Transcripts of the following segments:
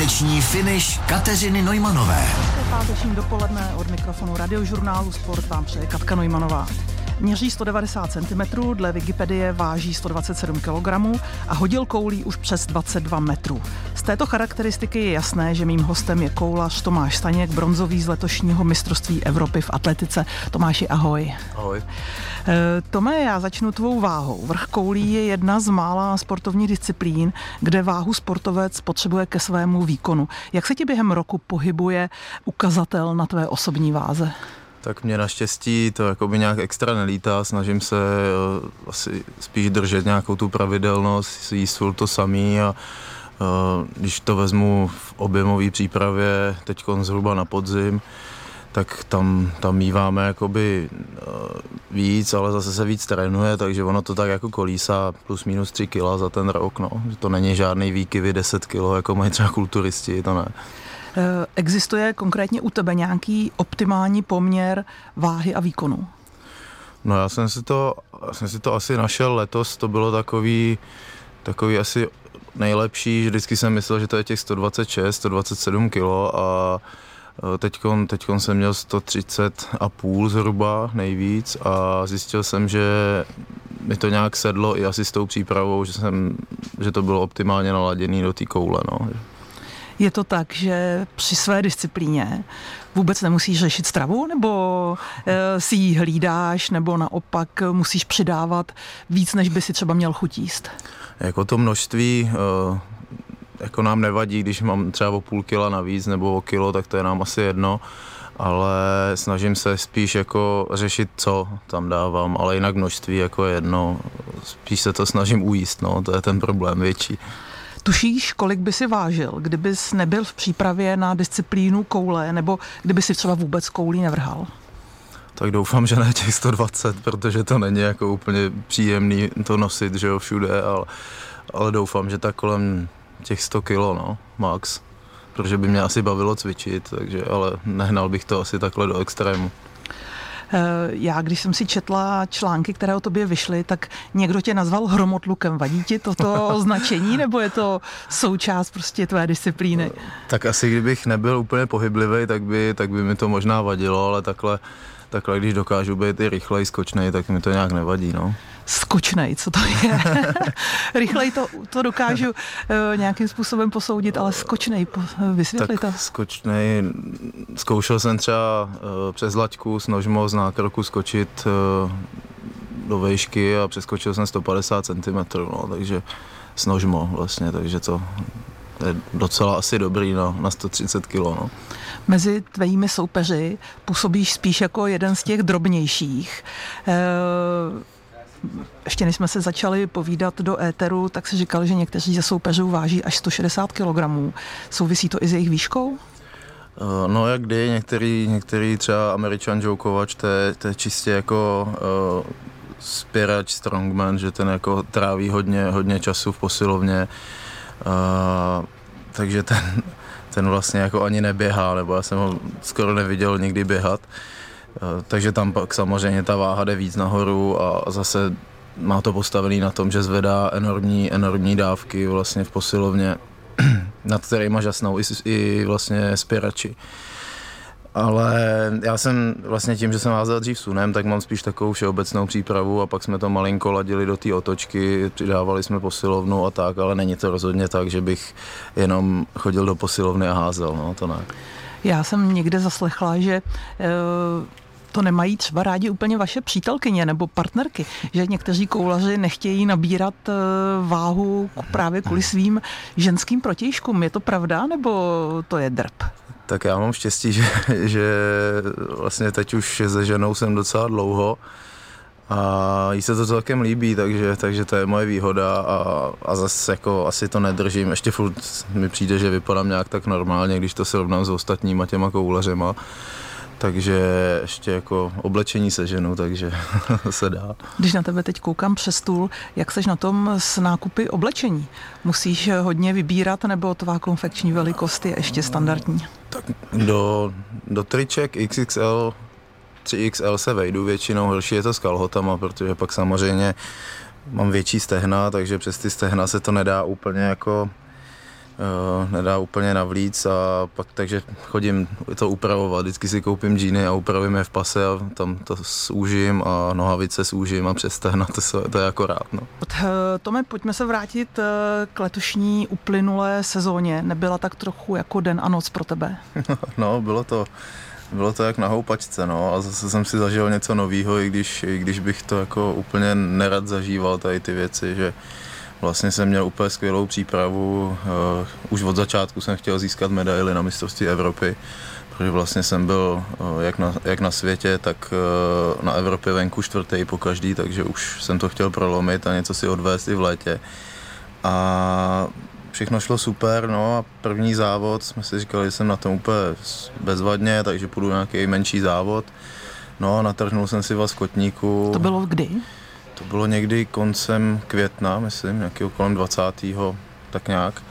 Páteční finish Kateřiny Nojmanové. Páteční dopoledne od mikrofonu radiožurnálu Sport vám přeje Katka Nojmanová. Měří 190 cm, dle Wikipedie váží 127 kg a hodil koulí už přes 22 metrů. Z této charakteristiky je jasné, že mým hostem je koulař Tomáš Staněk, bronzový z letošního mistrovství Evropy v atletice. Tomáši, ahoj. Ahoj. E, Tome, já začnu tvou váhou. Vrch koulí je jedna z mála sportovních disciplín, kde váhu sportovec potřebuje ke svému výkonu. Jak se ti během roku pohybuje ukazatel na tvé osobní váze? Tak mě naštěstí to jako by nějak extra nelítá, snažím se uh, asi spíš držet nějakou tu pravidelnost, jíst furt to samý a uh, když to vezmu v objemové přípravě teď zhruba na podzim, tak tam, tam míváme jakoby uh, víc, ale zase se víc trénuje, takže ono to tak jako kolísá plus minus 3 kila za ten rok, no. To není žádný výkyvy 10 kilo, jako mají třeba kulturisti, to ne. Eh, existuje konkrétně u tebe nějaký optimální poměr váhy a výkonu? No já jsem si to, jsem si to asi našel letos, to bylo takový, takový asi nejlepší, že vždycky jsem myslel, že to je těch 126, 127 kilo a Teďkon, teďkon jsem měl 130 a půl zhruba nejvíc a zjistil jsem, že mi to nějak sedlo i asi s tou přípravou, že, jsem, že to bylo optimálně naladěné do té koule. No. Je to tak, že při své disciplíně vůbec nemusíš řešit stravu, nebo e, si ji hlídáš, nebo naopak musíš přidávat víc, než by si třeba měl chutíst? Jako to množství e, jako nám nevadí, když mám třeba o půl kila navíc nebo o kilo, tak to je nám asi jedno ale snažím se spíš jako řešit, co tam dávám, ale jinak množství jako jedno, spíš se to snažím ujíst, no, to je ten problém větší. Tušíš, kolik by si vážil, kdybys nebyl v přípravě na disciplínu koule, nebo kdyby si třeba vůbec koulí nevrhal? Tak doufám, že ne těch 120, protože to není jako úplně příjemný to nosit, že jo, všude, ale, ale doufám, že tak kolem těch 100 kilo, no, max. Protože by mě asi bavilo cvičit, takže, ale nehnal bych to asi takhle do extrému. Eh, já, když jsem si četla články, které o tobě vyšly, tak někdo tě nazval hromotlukem. Vadí ti toto označení, nebo je to součást prostě tvé disciplíny? Tak asi kdybych nebyl úplně pohyblivý, tak by, tak by mi to možná vadilo, ale takhle, takhle když dokážu být i rychlej, skočnej, tak mi to nějak nevadí. No skočnej, co to je. Rychleji to, to dokážu uh, nějakým způsobem posoudit, ale skočnej, vysvětli tak to. skočnej, zkoušel jsem třeba uh, přes laťku s nožmo z nákroku skočit do vejšky a přeskočil jsem 150 cm, no, takže s nožmo vlastně, takže to je docela asi dobrý no, na 130 kg. No. Mezi tvými soupeři působíš spíš jako jeden z těch drobnějších. E- ještě než jsme se začali povídat do éteru, tak si říkal, že někteří ze soupeřů váží až 160 kg. Souvisí to i s jejich výškou? Eh, no jak kdy, některý, některý třeba američan Joe Kovač, to je, to je čistě jako uh, spěrač, strongman, že ten jako tráví hodně, hodně času v posilovně, uh, takže ten, ten vlastně jako ani neběhá, nebo já jsem ho skoro neviděl nikdy běhat. Eh, takže tam pak samozřejmě ta váha jde víc nahoru a zase má to postavený na tom, že zvedá enormní, enormní dávky vlastně v posilovně, nad kterýma žasnou i, i vlastně spěrači. Ale já jsem vlastně tím, že jsem házel dřív sunem, tak mám spíš takovou všeobecnou přípravu a pak jsme to malinko ladili do té otočky, přidávali jsme posilovnu a tak, ale není to rozhodně tak, že bych jenom chodil do posilovny a házel, no to ne. Já jsem někde zaslechla, že e, to nemají třeba rádi úplně vaše přítelkyně nebo partnerky, že někteří koulaři nechtějí nabírat e, váhu právě kvůli svým ženským protějškům. Je to pravda nebo to je drb? Tak já mám štěstí, že, že vlastně teď už se ženou jsem docela dlouho a jí se to celkem líbí, takže, takže to je moje výhoda a, a zase jako asi to nedržím. Ještě furt mi přijde, že vypadám nějak tak normálně, když to srovnám s ostatníma těma koulařema takže ještě jako oblečení se ženu, takže se dá. Když na tebe teď koukám přes stůl, jak seš na tom s nákupy oblečení? Musíš hodně vybírat, nebo tvá konfekční velikost je ještě standardní? Tak do, do triček XXL 3XL se vejdu většinou, horší je to s kalhotama, protože pak samozřejmě mám větší stehna, takže přes ty stehna se to nedá úplně jako nedá úplně navlíc a pak takže chodím to upravovat. Vždycky si koupím džíny a upravím je v pase a tam to zúžím a nohavice zúžím a přes to, to je jako rád. No. Tome, pojďme se vrátit eh, k letošní uplynulé sezóně. Nebyla tak trochu jako den a noc pro tebe? no, bylo to bylo to jak na houpačce, no, a zase jsem si zažil něco nového, i když, i když bych to jako úplně nerad zažíval, tady ty věci, že Vlastně jsem měl úplně skvělou přípravu. Uh, už od začátku jsem chtěl získat medaily na mistrovství Evropy, protože vlastně jsem byl uh, jak, na, jak na světě, tak uh, na Evropě venku čtvrtý po každý, takže už jsem to chtěl prolomit a něco si odvést i v létě. A všechno šlo super, no a první závod jsme si říkali, že jsem na tom úplně bezvadně, takže půjdu nějaký menší závod. No, natrhnul jsem si vás kotníku. To bylo kdy? To bylo někdy koncem května, myslím, nějaký kolem 20. tak nějak.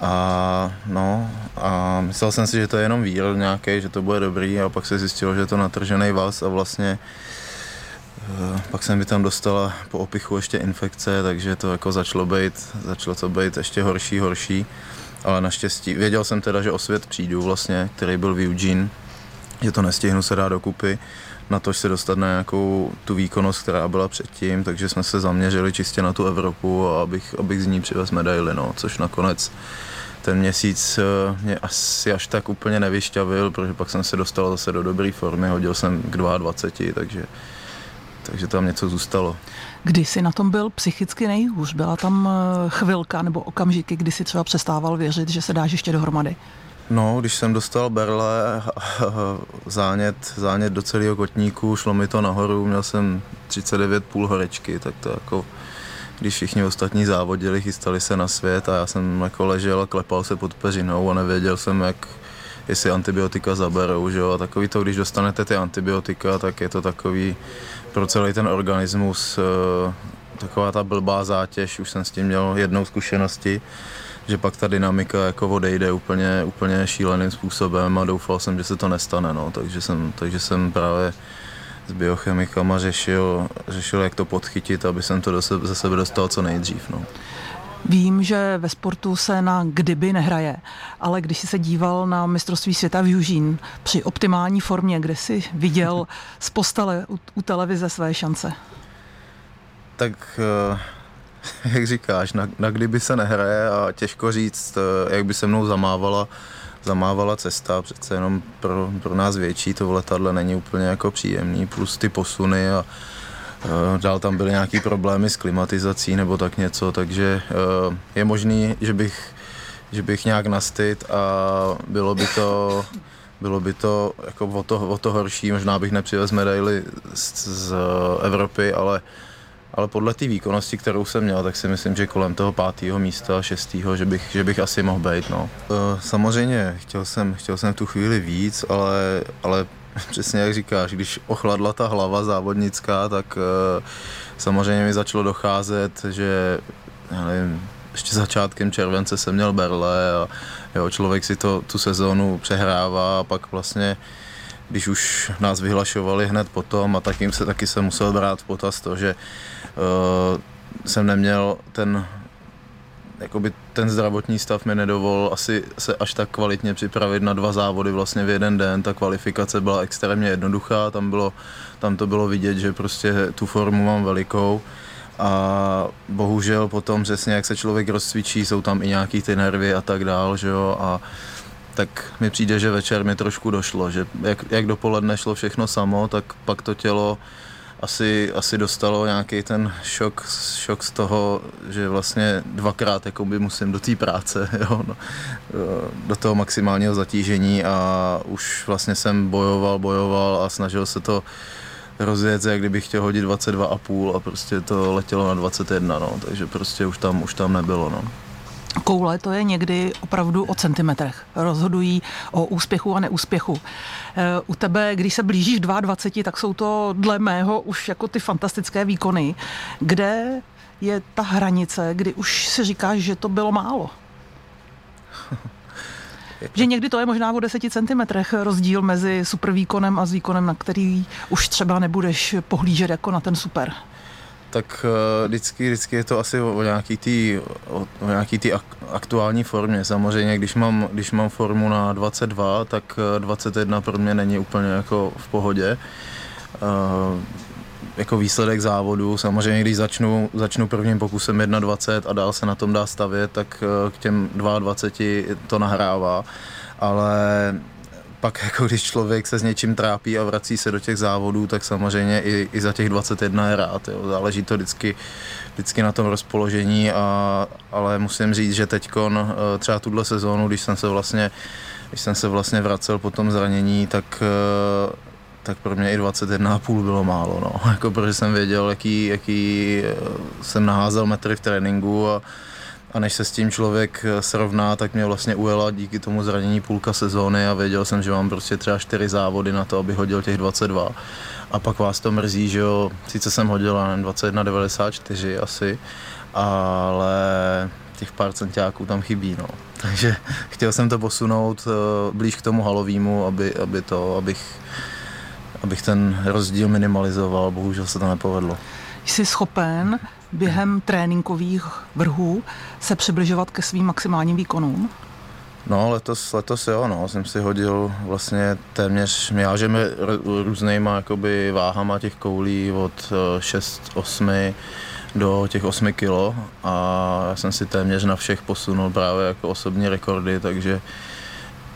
A no, a myslel jsem si, že to je jenom výrok nějaký, že to bude dobrý a pak se zjistilo, že je to natržený vás a vlastně uh, pak jsem mi tam dostala po opichu ještě infekce, takže to jako začalo být, začalo to být ještě horší, horší. Ale naštěstí, věděl jsem teda, že o svět přijdu vlastně, který byl v Eugene, že to nestihnu se dát dokupy na to se dostat na nějakou tu výkonnost, která byla předtím, takže jsme se zaměřili čistě na tu Evropu a abych, abych z ní přivez medaily, no, což nakonec ten měsíc eh, mě asi až tak úplně nevyšťavil, protože pak jsem se dostal zase do dobré formy, hodil jsem k 22, takže, takže tam něco zůstalo. Kdy jsi na tom byl psychicky nejhůř? Byla tam eh, chvilka nebo okamžiky, kdy si třeba přestával věřit, že se dáš ještě dohromady? No, když jsem dostal berle, zánět, zánět do celého kotníku, šlo mi to nahoru, měl jsem 39 půl horečky, tak to jako, když všichni ostatní závodili, chystali se na svět a já jsem jako ležel a klepal se pod peřinou a nevěděl jsem, jak, jestli antibiotika zaberou, že jo, a takový to, když dostanete ty antibiotika, tak je to takový pro celý ten organismus eh, taková ta blbá zátěž, už jsem s tím měl jednou zkušenosti, že pak ta dynamika jako odejde úplně, úplně šíleným způsobem a doufal jsem, že se to nestane, no, takže jsem, takže jsem právě s biochemikama řešil, řešil, jak to podchytit, aby jsem to do sebe, ze sebe dostal co nejdřív. No. Vím, že ve sportu se na kdyby nehraje, ale když jsi se díval na mistrovství světa v Južín při optimální formě, kde jsi viděl z postele u, u televize své šance? Tak uh jak říkáš, na, na kdyby se nehraje a těžko říct, eh, jak by se mnou zamávala, zamávala cesta, přece jenom pro, pro nás větší to v letadle není úplně jako příjemný, plus ty posuny a uh, dál tam byly nějaký problémy s klimatizací nebo tak něco, takže uh, je možný, že bych, že bych nějak nastyt a bylo by to bylo by to jako o to, o to horší, možná bych nepřivez medaily z, z Evropy, ale ale podle té výkonnosti, kterou jsem měl, tak si myslím, že kolem toho pátého místa, šestého, že bych, že bych asi mohl být. No. E, samozřejmě, chtěl jsem, chtěl jsem tu chvíli víc, ale, ale přesně jak říkáš, když ochladla ta hlava závodnická, tak e, samozřejmě mi začalo docházet, že já nevím, ještě začátkem července jsem měl berle a jo, člověk si to tu sezónu přehrává a pak vlastně když už nás vyhlašovali hned potom a takým se taky se musel brát v potaz to, že uh, jsem neměl ten jakoby ten zdravotní stav mi nedovolil asi se až tak kvalitně připravit na dva závody vlastně v jeden den. Ta kvalifikace byla extrémně jednoduchá, tam, bylo, tam to bylo vidět, že prostě tu formu mám velikou a bohužel potom přesně jak se člověk rozcvičí, jsou tam i nějaký ty nervy a tak dál, že jo, a tak mi přijde, že večer mi trošku došlo, že jak, jak dopoledne šlo všechno samo, tak pak to tělo asi, asi dostalo nějaký ten šok, šok z toho, že vlastně dvakrát jakoby musím do té práce, jo, no, do toho maximálního zatížení a už vlastně jsem bojoval, bojoval a snažil se to rozjet, jak kdybych chtěl hodit 22,5 a prostě to letělo na 21, no, takže prostě už tam, už tam nebylo, no koule, to je někdy opravdu o centimetrech. Rozhodují o úspěchu a neúspěchu. Eh, u tebe, když se blížíš 22, tak jsou to dle mého už jako ty fantastické výkony. Kde je ta hranice, kdy už si říkáš, že to bylo málo? že někdy to je možná o 10 centimetrech rozdíl mezi super výkonem a s výkonem, na který už třeba nebudeš pohlížet jako na ten super tak uh, vždycky, vždycky je to asi o, o nějaký tý, o, o nějaký tý ak, aktuální formě. Samozřejmě, když mám, když mám formu na 22, tak 21 pro mě není úplně jako v pohodě. Uh, jako výsledek závodu. Samozřejmě, když začnu, začnu prvním pokusem 21 a dál se na tom dá stavět, tak k těm 22 to nahrává. Ale pak jako když člověk se s něčím trápí a vrací se do těch závodů, tak samozřejmě i, i za těch 21 je rád. Jo. Záleží to vždycky, vždycky na tom rozpoložení, a, ale musím říct, že teď eh, třeba tuhle sezónu, když jsem se vlastně, když jsem se vlastně vracel po tom zranění, tak eh, tak pro mě i 21,5 bylo málo, no. Jako protože jsem věděl, jaký, jaký eh, jsem naházel metry v tréninku a, a než se s tím člověk eh, srovná, tak mě vlastně ujela díky tomu zranění půlka sezóny a věděl jsem, že mám prostě třeba čtyři závody na to, aby hodil těch 22. A pak vás to mrzí, že jo, sice jsem hodil 21,94 asi, ale těch pár centiáků tam chybí, no. Takže chtěl jsem to posunout uh, blíž k tomu halovýmu, aby, aby to, abych, abych ten rozdíl minimalizoval, bohužel se to nepovedlo. Jsi schopen během tréninkových vrhů se přibližovat ke svým maximálním výkonům? No, letos, letos jo, no, jsem si hodil vlastně téměř, my jážeme různýma jakoby váhama těch koulí od 6-8 eh, do těch 8 kilo a já jsem si téměř na všech posunul právě jako osobní rekordy, takže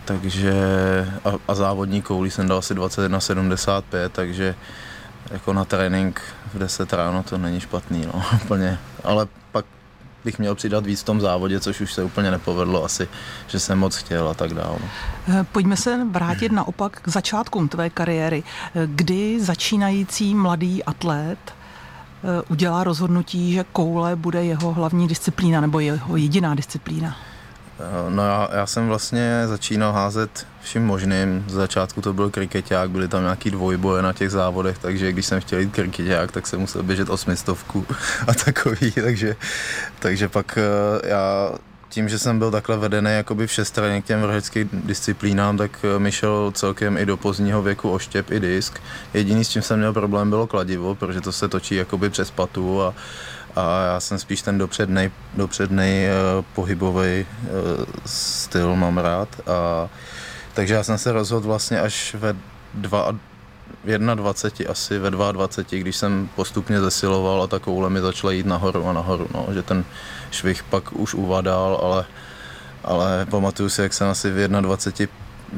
takže a, a závodní koulí jsem dal asi 21,75, takže jako na trénink v 10 ráno to není špatný, no, úplně, ale pak bych měl přidat víc v tom závodě, což už se úplně nepovedlo asi, že jsem moc chtěl a tak dále. Eh, pojďme se vrátit naopak k začátkům tvé kariéry. Eh, kdy začínající mladý atlet eh, udělá rozhodnutí, že koule bude jeho hlavní disciplína nebo jeho jediná disciplína? Eh, no já, já jsem vlastně začínal házet vším možným. Z začátku to byl kriketák, byly tam nějaký dvojboje na těch závodech, takže když jsem chtěl jít kriketák, tak jsem musel běžet osmistovku a takový, takže, takže pak eh, já tím, že jsem byl takhle vedený jakoby všestranně k těm vrheckým disciplínám, tak eh, mi šel celkem i do pozdního věku oštěp i disk. Jediný, s čím jsem měl problém, bylo kladivo, protože to se točí jakoby přes patu a a já jsem spíš ten dopřednej, dopřednej uh, pohybový uh, styl mám rád. A, takže já jsem se rozhodl vlastně až ve dva, v 21 asi, ve 22, když jsem postupně zesiloval a ta koule mi začala jít nahoru a nahoru, no, že ten švih pak už uvadal, ale, ale pamatuju si, jak jsem asi v 21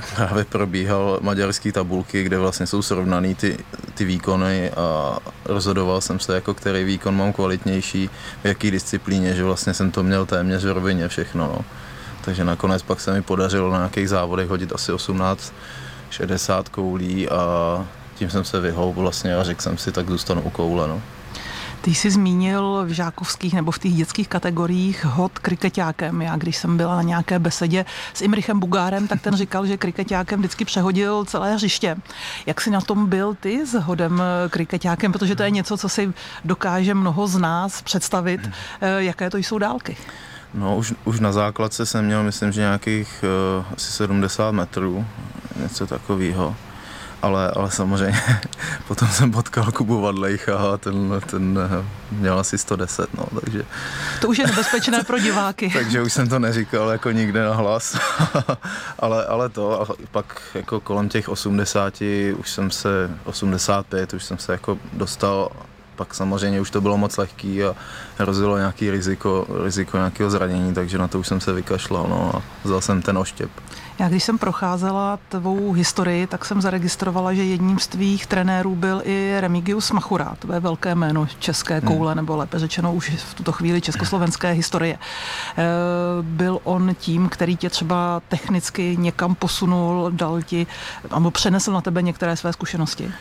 právě probíhal maďarský tabulky, kde vlastně jsou srovnaný ty, ty výkony a rozhodoval jsem se, jako který výkon mám kvalitnější, v jaký disciplíně, že vlastně jsem to měl téměř v rovině všechno. No. Takže nakonec pak se mi podařilo na nějakých závodech hodit asi 18, 60 koulí a tím jsem se vyhoul vlastně a řekl jsem si, tak zůstanu u koule. No. Ty jsi zmínil v žákovských nebo v těch dětských kategoriích hod kriketákem. Já když jsem byla na nějaké besedě s Imrichem Bugárem, tak ten říkal, že kriketákem vždycky přehodil celé hřiště. Jak jsi na tom byl ty s hodem kriketákem, protože to je něco, co si dokáže mnoho z nás představit, eh, jaké to jsou dálky. No, už, už na základce jsem měl, myslím, že nějakých uh, asi 70 metrů, něco takového ale, ale samozřejmě potom jsem potkal Kubu Vadlejcha a ten, ten eh, měl asi 110, no, takže... To už je nebezpečné pro diváky. takže už jsem to neříkal jako nikde na hlas, ale, ale to, a pak jako kolem těch 80, už jsem se, 85, už jsem se jako dostal pak samozřejmě už to bylo moc lehký a hrozilo nějaký riziko, riziko nějakého zranění, takže na to už jsem se vykašlal no, a vzal jsem ten oštěp. Já když jsem procházela tvou historii, tak jsem zaregistrovala, že jedním z tvých trenérů byl i Remigius Machura, to je velké jméno české hmm. koule, nebo lépe řečeno už v tuto chvíli československé historie. E, byl on tím, který tě třeba technicky někam posunul, dal ti, nebo přenesl na tebe některé své zkušenosti?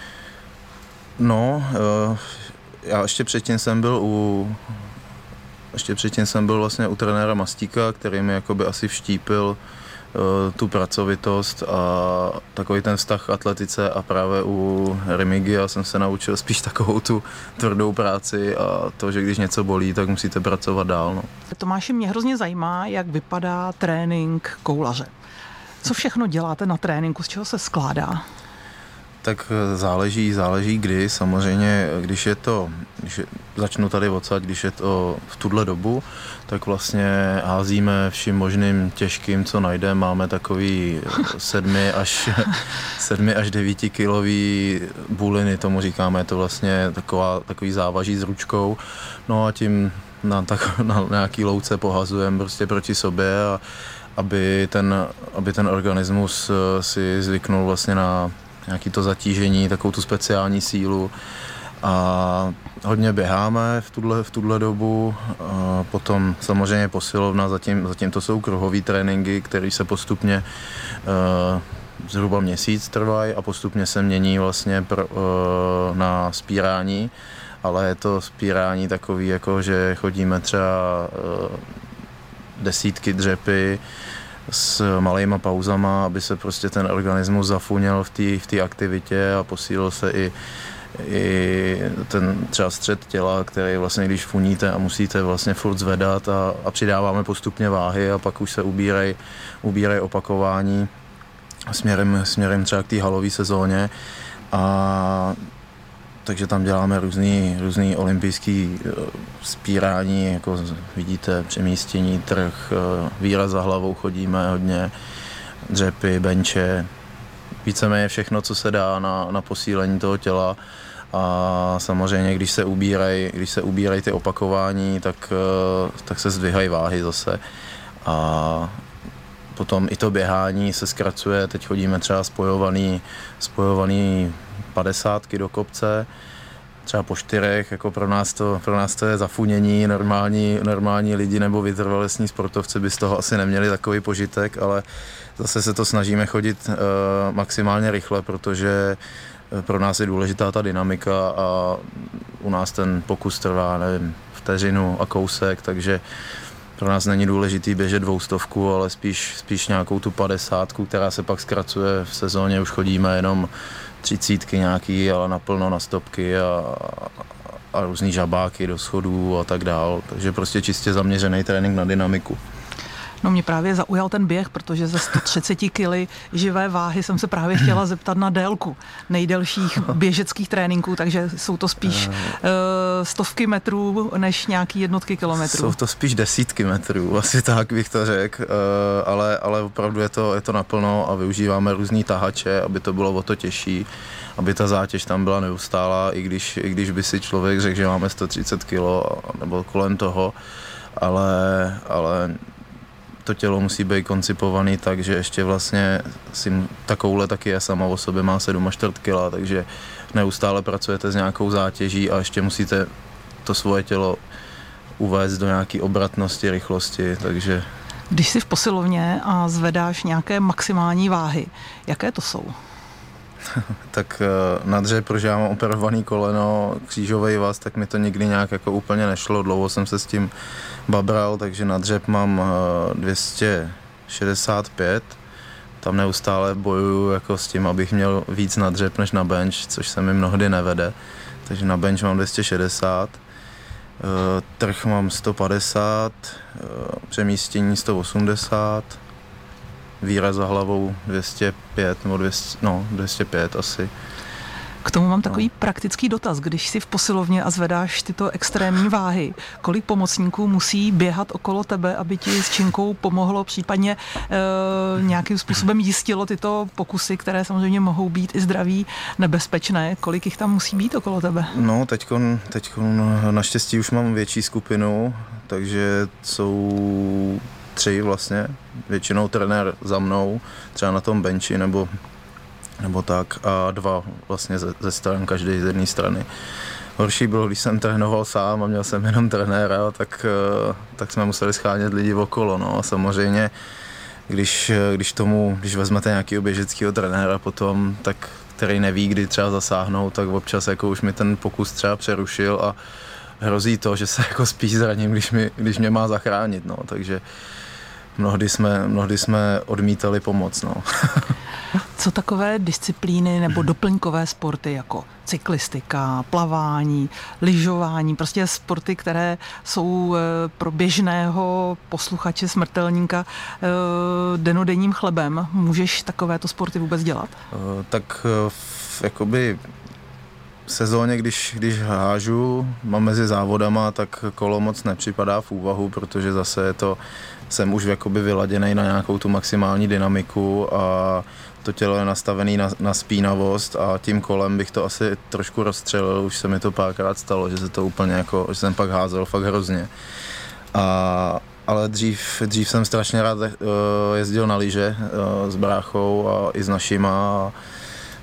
No, e, já ještě předtím jsem byl u ještě předtím jsem byl vlastně u trenéra Mastíka, který mi jakoby asi vštípil Eh, tu pracovitost a takový ten vztah k atletice a právě u Remigia jsem se naučil spíš takovou tu tvrdou práci a to, že když něco bolí, tak musíte pracovat dál. No. Tomáši, mě hrozně zajímá, jak vypadá trénink koulaře. Co všechno děláte na tréninku, z čeho se skládá? Tak záleží, záleží kdy. Samozřejmě, když je to, když je, začnu tady odsaď, když je to v tuhle dobu, tak vlastně házíme vším možným těžkým, co najdeme. Máme takový sedmi až, sedmi až devíti kilový buliny, tomu říkáme, je to vlastně taková, takový závaží s ručkou. No a tím na, tak, na nějaký louce pohazujeme prostě proti sobě a aby ten, aby ten organismus eh, si zvyknul vlastně na nějaký to zatížení, takovou tu speciální sílu. A hodně běháme v tuhle, v tuhle dobu, a potom samozřejmě posilovna, zatím, zatím to jsou kruhové tréninky, které se postupně uh, zhruba měsíc trvají a postupně se mění vlastně pro, uh, na spírání, ale je to spírání takový, jako že chodíme třeba uh, desítky dřepy, s malýma pauzama, aby se prostě ten organismus zafuněl v té v aktivitě a posílil se i, i ten třeba střed těla, který vlastně když funíte a musíte vlastně furt zvedat a, a přidáváme postupně váhy a pak už se ubírají ubírej opakování směrem, směrem třeba k té halové sezóně. A takže tam děláme různý, různý olympijský eh, spírání, jako vidíte, přemístění, trh, eh, výraz za hlavou chodíme hodně, dřepy, benče, víceméně všechno, co se dá na, na posílení toho těla. A samozřejmě, když se ubírají, když se ubírají ty opakování, tak, eh, tak se zdvihají váhy zase. A potom i to běhání se zkracuje, teď chodíme třeba spojovaný, spojovaný padesátky do kopce, třeba po čtyřech, jako pro nás to, pro nás to je zafunění, normální, normální lidi nebo vytrvalostní sportovci by z toho asi neměli takový požitek, ale zase se to snažíme chodit uh, maximálně rychle, protože eh, pro nás je důležitá ta dynamika a u nás ten pokus trvá, nevím, vteřinu a kousek, takže pro nás není důležitý běžet dvoustovku, ale spíš, spíš nějakou tu padesátku, která se pak zkracuje v sezóně, už chodíme jenom třicítky nějaký, ale naplno na stopky a, a různý žabáky do schodů a tak dál. Takže prostě čistě zaměřený trénink na dynamiku. No mě právě zaujal ten běh, protože ze 130 kg živé váhy jsem se právě chtěla zeptat na délku nejdelších běžeckých tréninků, takže jsou to spíš uh, stovky metrů než nějaký jednotky kilometrů. Jsou to spíš desítky metrů, asi tak bych to řekl, uh, ale, ale opravdu je to, je to naplno a využíváme různý tahače, aby to bylo o to těžší aby ta zátěž tam byla neustálá, i když, i když by si člověk řekl, že máme 130 kg nebo kolem toho, ale, ale to tělo musí být koncipovaný tak, že ještě vlastně si, ta koule taky je sama o sobě, má 7,4 kg, takže neustále pracujete s nějakou zátěží a ještě musíte to svoje tělo uvést do nějaké obratnosti, rychlosti, takže... Když jsi v posilovně a zvedáš nějaké maximální váhy, jaké to jsou? tak eh, na dře, protože já mám operovaný koleno, křížový vás, tak mi to nikdy nějak jako úplně nešlo. Dlouho jsem se s tím babral, takže na dřep mám 265. Eh, Tam neustále bojuju jako s tím, abych měl víc na dřep než na bench, což se mi mnohdy nevede. Takže na bench mám 260. Eh, trh mám 150, přemístění 180, výraz za hlavou 205 nebo 200, no, 205 asi. K tomu mám takový no. praktický dotaz. Když si v posilovně a zvedáš tyto extrémní váhy, kolik pomocníků musí běhat okolo tebe, aby ti s činkou pomohlo, případně e, nějakým způsobem jistilo tyto pokusy, které samozřejmě mohou být i zdraví nebezpečné. Kolik jich tam musí být okolo tebe? No, teď naštěstí už mám větší skupinu, takže jsou tři vlastně, většinou trenér za mnou, třeba na tom benchi nebo, nebo tak a dva vlastně ze, ze stran, každý z jedné strany. Horší bylo, když jsem trénoval sám a měl jsem jenom trenéra, tak, eh, tak jsme museli schánět lidi okolo. No. A samozřejmě, když, když tomu, když vezmete nějakého běžeckého trenéra potom, tak který neví, kdy třeba zasáhnout, tak občas jako už mi ten pokus třeba přerušil a hrozí to, že se jako spíš zraním, když, mi, když mě má zachránit. No. Takže mnohdy jsme, mnohdy jsme odmítali pomoc. No. Co takové disciplíny nebo doplňkové sporty jako cyklistika, plavání, lyžování, prostě sporty, které jsou eh, pro běžného posluchače smrtelníka eh, denodenním chlebem. Můžeš takovéto sporty vůbec dělat? Eh, tak jakoby sezóně, když, když hážu, mám mezi závodama, tak kolo moc nepřipadá v úvahu, protože zase je to, jsem už jakoby vyladěný na nějakou tu maximální dynamiku a to tělo je nastavené na, na spínavost a tím kolem bych to asi trošku rozstřelil, už se mi to párkrát stalo, že se to úplně jako, že jsem pak házel fakt hrozně. A, ale dřív, dřív jsem strašně rád uh, jezdil na lyže uh, s bráchou a i s našima a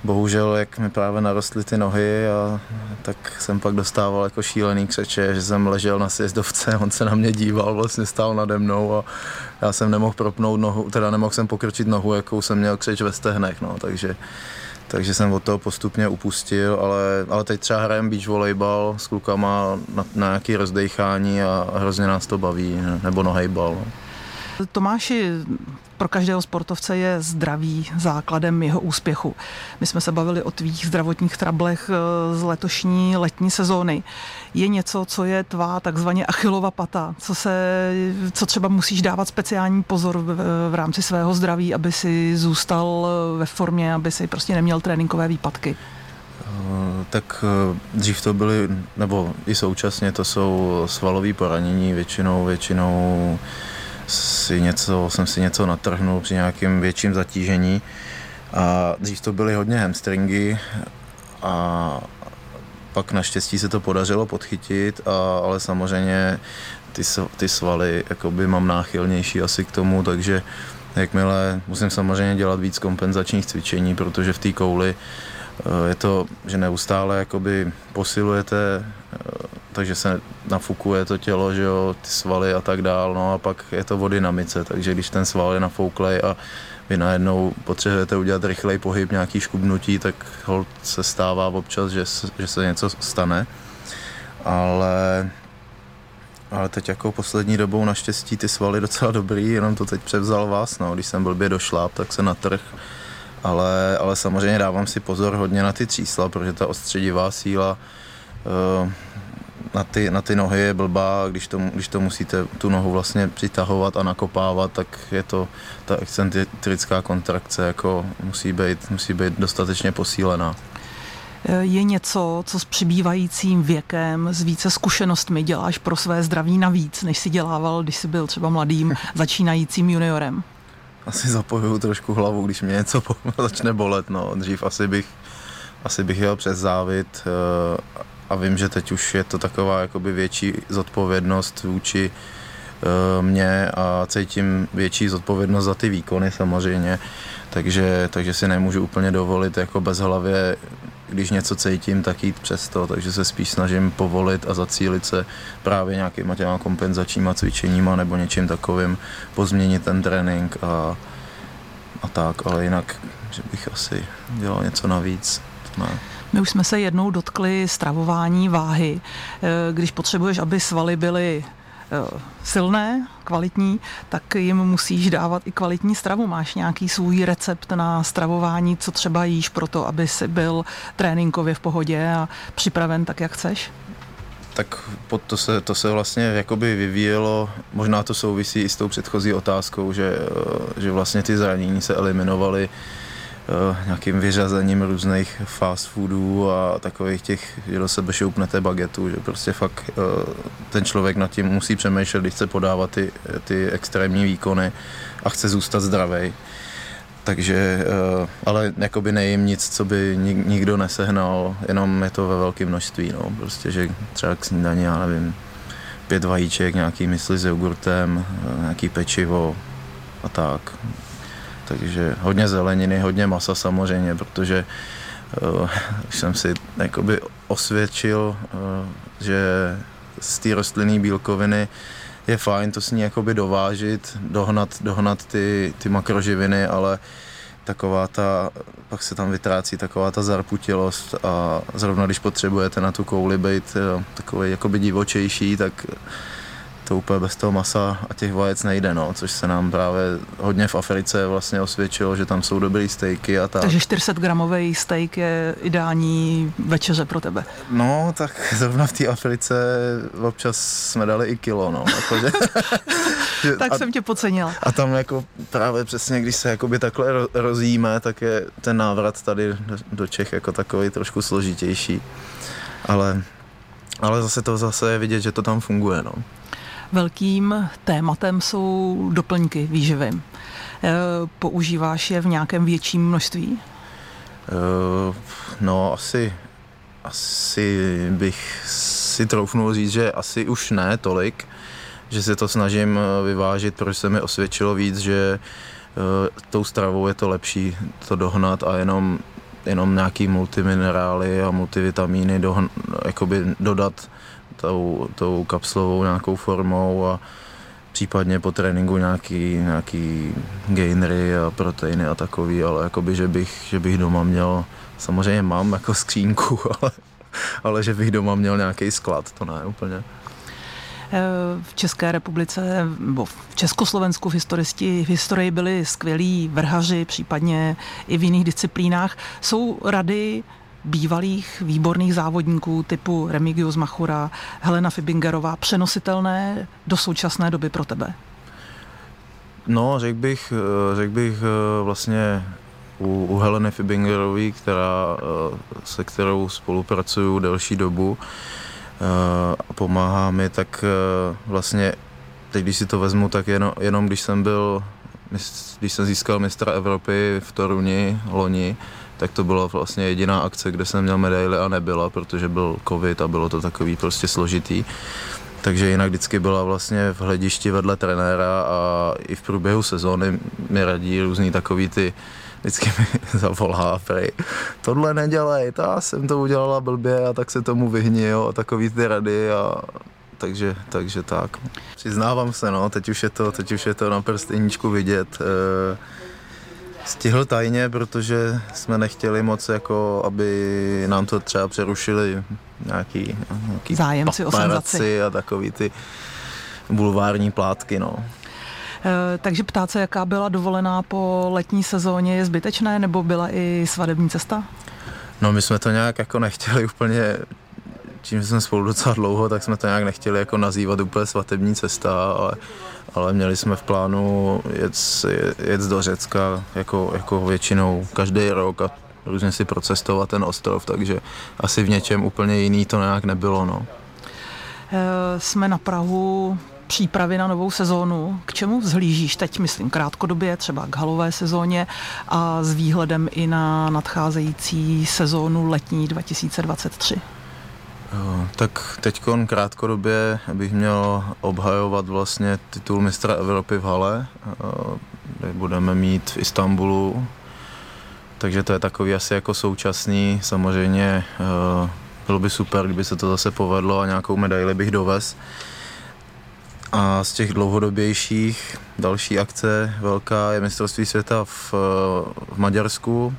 bohužel, jak mi právě narostly ty nohy, a, tak jsem pak dostával jako šílený křeče, že jsem ležel na sjezdovce, on se na mě díval, vlastně stál nade mnou a já jsem nemohl propnout nohu, teda nemohl jsem pokročit nohu, jakou jsem měl křeč ve stehnech, no, takže takže jsem od toho postupně upustil, ale, ale teď třeba hrajem beach volejbal s klukama na, na nějaký rozdechání a hrozně nás to baví, nebo nohejbal. No. Tomáši, pro každého sportovce je zdraví základem jeho úspěchu. My jsme se bavili o tvých zdravotních trablech eh, z letošní letní sezóny. Je něco, co je tvá takzvaně achilova pata, co, se, co třeba musíš dávat speciální pozor v, v rámci svého zdraví, aby si zůstal ve formě, aby si prostě neměl tréninkové výpadky? Eh, tak eh, dřív to byly, nebo i současně to jsou svalové poranění, většinou, většinou si něco, jsem si něco natrhnul při nějakém větším zatížení. A dřív to byly hodně hamstringy a pak naštěstí se to podařilo podchytit, a, ale samozřejmě ty, ty svaly jakoby mám náchylnější asi k tomu, takže jakmile musím samozřejmě dělat víc kompenzačních cvičení, protože v té kouli eh, je to, že neustále jakoby posilujete takže se nafukuje to tělo, že jo, ty svaly a tak dál, no a pak je to o dynamice, takže když ten sval je nafouklej a vy najednou potřebujete udělat rychlej pohyb, nějaký škubnutí, tak hold se stává občas, že, že se něco stane, ale ale teď jako poslední dobou naštěstí ty svaly docela dobrý, jenom to teď převzal vás, no, když jsem blbě došláp, tak se natrh, ale, ale samozřejmě dávám si pozor hodně na ty čísla, protože ta ostředivá síla uh, na ty, na ty nohy je blbá, když to, když to musíte tu nohu vlastně přitahovat a nakopávat, tak je to ta excentrická kontrakce jako musí být, musí být dostatečně posílená. Je něco, co s přibývajícím věkem, s více zkušenostmi děláš pro své zdraví navíc, než si dělával, když jsi byl třeba mladým, začínajícím juniorem? Asi zapojuju trošku hlavu, když mě něco začne bolet. No. Dřív asi bych, asi bych jel přes závit eh, a vím, že teď už je to taková jakoby větší zodpovědnost vůči uh, mě a cítím větší zodpovědnost za ty výkony samozřejmě, takže, takže si nemůžu úplně dovolit jako bez hlavě, když něco cítím, tak jít přes to, takže se spíš snažím povolit a zacílit se právě nějakýma těma kompenzačníma cvičeníma nebo něčím takovým, pozměnit ten trénink a, a tak, ale jinak, že bych asi dělal něco navíc, to ne. My už jsme se jednou dotkli stravování váhy. Eh, když potřebuješ, aby svaly byly eh, silné, kvalitní, tak jim musíš dávat i kvalitní stravu. Máš nějaký svůj recept na stravování, co třeba jíš pro to, aby si byl tréninkově v pohodě a připraven tak, jak chceš? Tak to se, to se vlastně jakoby vyvíjelo, možná to souvisí i s tou předchozí otázkou, že, eh, že vlastně ty zranění se eliminovaly nějakým vyřazením různých fast foodů a takových těch, že do sebe šoupnete bagetu, že prostě fakt uh, ten člověk nad tím musí přemýšlet, když chce podávat ty, ty extrémní výkony a chce zůstat zdravý. Takže, uh, ale jakoby nejím nic, co by nikdo nesehnal, jenom je to ve velkém množství, no. Prostě, že třeba k snídaní, já nevím, pět vajíček, nějaký mysli s jogurtem, nějaký pečivo a tak takže hodně zeleniny, hodně masa samozřejmě, protože uh, jsem si jakoby osvědčil, uh, že z té rostlinné bílkoviny je fajn to s ní jakoby dovážit, dohnat, dohnat ty, ty makroživiny, ale taková ta, pak se tam vytrácí taková ta zarputilost a zrovna když potřebujete na tu kouli být uh, takový jakoby divočejší, tak to úplně bez toho masa a těch vajec nejde, no, což se nám právě hodně v Africe vlastně osvědčilo, že tam jsou dobrý stejky a tak. Takže 400 gramový steak je ideální večeře pro tebe. No, tak zrovna v té Africe občas jsme dali i kilo, no. Jako, že, že, tak a, jsem tě pocenil. A tam jako právě přesně, když se jakoby takhle rozjíme, tak je ten návrat tady do Čech jako takový trošku složitější. Ale, ale zase to zase je vidět, že to tam funguje, no. Velkým tématem jsou doplňky výživy. E, používáš je v nějakém větším množství? E, no, asi, asi bych si troufnul říct, že asi už ne tolik, že se to snažím e, vyvážit, protože se mi osvědčilo víc, že tou stravou je to lepší to dohnat a jenom, jenom nějaký multiminerály a multivitamíny dohn, dodat tou, tou kapslovou nějakou formou a případně po tréninku nějaký, nějaký gainery a proteiny a takový, ale jakoby, že bych, že bych doma měl, samozřejmě mám jako skřínku, ale, ale že bych doma měl nějaký sklad, to ne úplně. V České republice, nebo v Československu v, v historii byli skvělí vrhaři, případně i v jiných disciplínách. Jsou rady bývalých výborných závodníků typu Remigius Machura, Helena Fibingerová přenositelné do současné doby pro tebe? No, řekl bych, eh, řek bych eh, vlastně u, u Heleny Fibingerové, která, eh, se kterou spolupracuju delší dobu a pomáhá mi, tak vlastně teď, když si to vezmu, tak jenom, jenom když jsem byl, když jsem získal mistra Evropy v Toruni loni, tak to byla vlastně jediná akce, kde jsem měl medaily a nebyla, protože byl covid a bylo to takový prostě složitý. Takže jinak vždycky byla vlastně v hledišti vedle trenéra a i v průběhu sezóny mi radí různý takový ty vždycky mi zavolá prej, tohle nedělej, ta jsem to udělala blbě a tak se tomu vyhni, jo, a takový ty rady a takže, takže tak. Přiznávám se, no, teď už je to, teď už je to na prsteníčku vidět. E, Stihl tajně, protože jsme nechtěli moc, jako, aby nám to třeba přerušili nějaký, nějaký zájemci o senzaci a takový ty bulvární plátky, no. E, takže ptát se, jaká byla dovolená po letní sezóně, je zbytečné, nebo byla i svadební cesta? No my jsme to nějak jako nechtěli úplně čím jsme spolu docela dlouho, tak jsme to nějak nechtěli jako nazývat úplně svatební cesta, ale, ale měli jsme v plánu jet, jet do Řecka jako, jako většinou každý rok a různě si procestovat ten ostrov, takže asi v něčem úplně jiný to nějak nebylo. No. E, jsme na Prahu přípravy na novou sezónu. K čemu vzhlížíš teď, myslím, krátkodobě, třeba k halové sezóně a s výhledem i na nadcházející sezónu letní 2023? Eh, tak teď krátkodobě bych měl obhajovat vlastně titul mistra Evropy v hale, eh, kde budeme mít v Istanbulu, takže to je takový asi jako současný, samozřejmě eh, bylo by super, kdyby se to zase povedlo a nějakou medaili bych dovez. A z těch dlouhodobějších další akce velká je mistrovství světa v, v Maďarsku.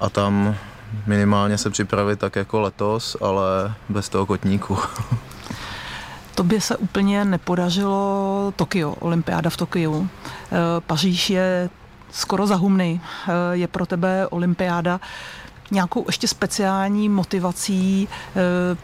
A tam minimálně se připravit tak jako letos, ale bez toho kotníku. Tobě se úplně nepodařilo Tokio, olympiáda v Tokiu. Eh, Paříž je skoro za humny. Eh, je pro tebe olympiáda nějakou ještě speciální motivací e,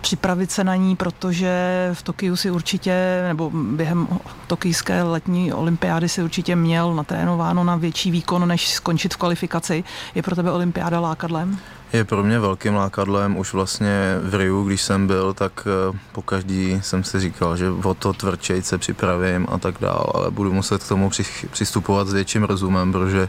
připravit se na ní, protože v Tokiu si určitě, nebo během tokijské letní olympiády si určitě měl natrénováno na větší výkon, než skončit v kvalifikaci. Je pro tebe olympiáda lákadlem? Je pro mě velkým lákadlem. Už vlastně v Riu, když jsem byl, tak e, po každý jsem si říkal, že o to tvrdčej se připravím a tak dál, ale budu muset k tomu přistupovat s větším rozumem, protože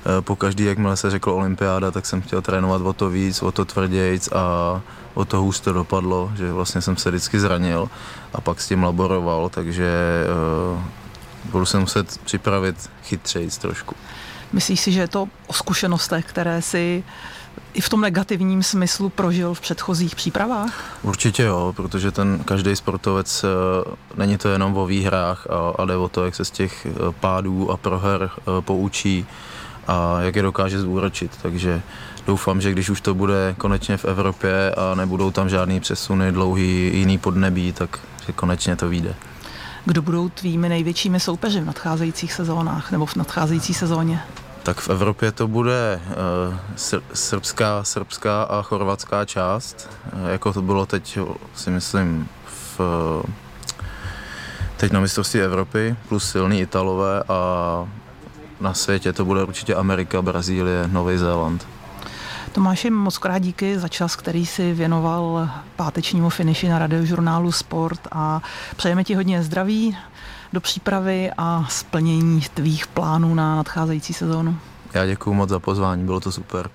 Eh, po každý, jakmile se řeklo olympiáda, tak jsem chtěl trénovat o to víc, o to tvrdějc a o to hůř to dopadlo, že vlastně jsem se vždycky zranil a pak s tím laboroval, takže uh, budu se muset připravit chytřejc trošku. Myslíš si, že je to o zkušenostech, které si i v tom negativním smyslu prožil v předchozích přípravách? Určitě jo, protože ten každý sportovec, eh, není to jenom o výhrách, ale o to, jak se z těch pádů a proher poučí, a jak je dokáže zúročit. Takže doufám, že když už to bude konečně v Evropě a nebudou tam žádný přesuny, dlouhý jiný podnebí, tak že konečně to vyjde. Kdo budou tvými největšími soupeři v nadcházejících sezónách nebo v nadcházející sezóně? Tak v Evropě to bude uh, srbská, srbská a chorvatská část, uh, jako to bylo teď, si myslím, v, teď na mistrovství Evropy, plus silný Italové a na světě to bude určitě Amerika, Brazílie, Nový Zéland. Tomáši, moc krát díky za čas, který si věnoval pátečnímu finiši na radiožurnálu Sport a přejeme ti hodně zdraví do přípravy a splnění tvých plánů na nadcházející sezónu. Já děkuji moc za pozvání, bylo to super.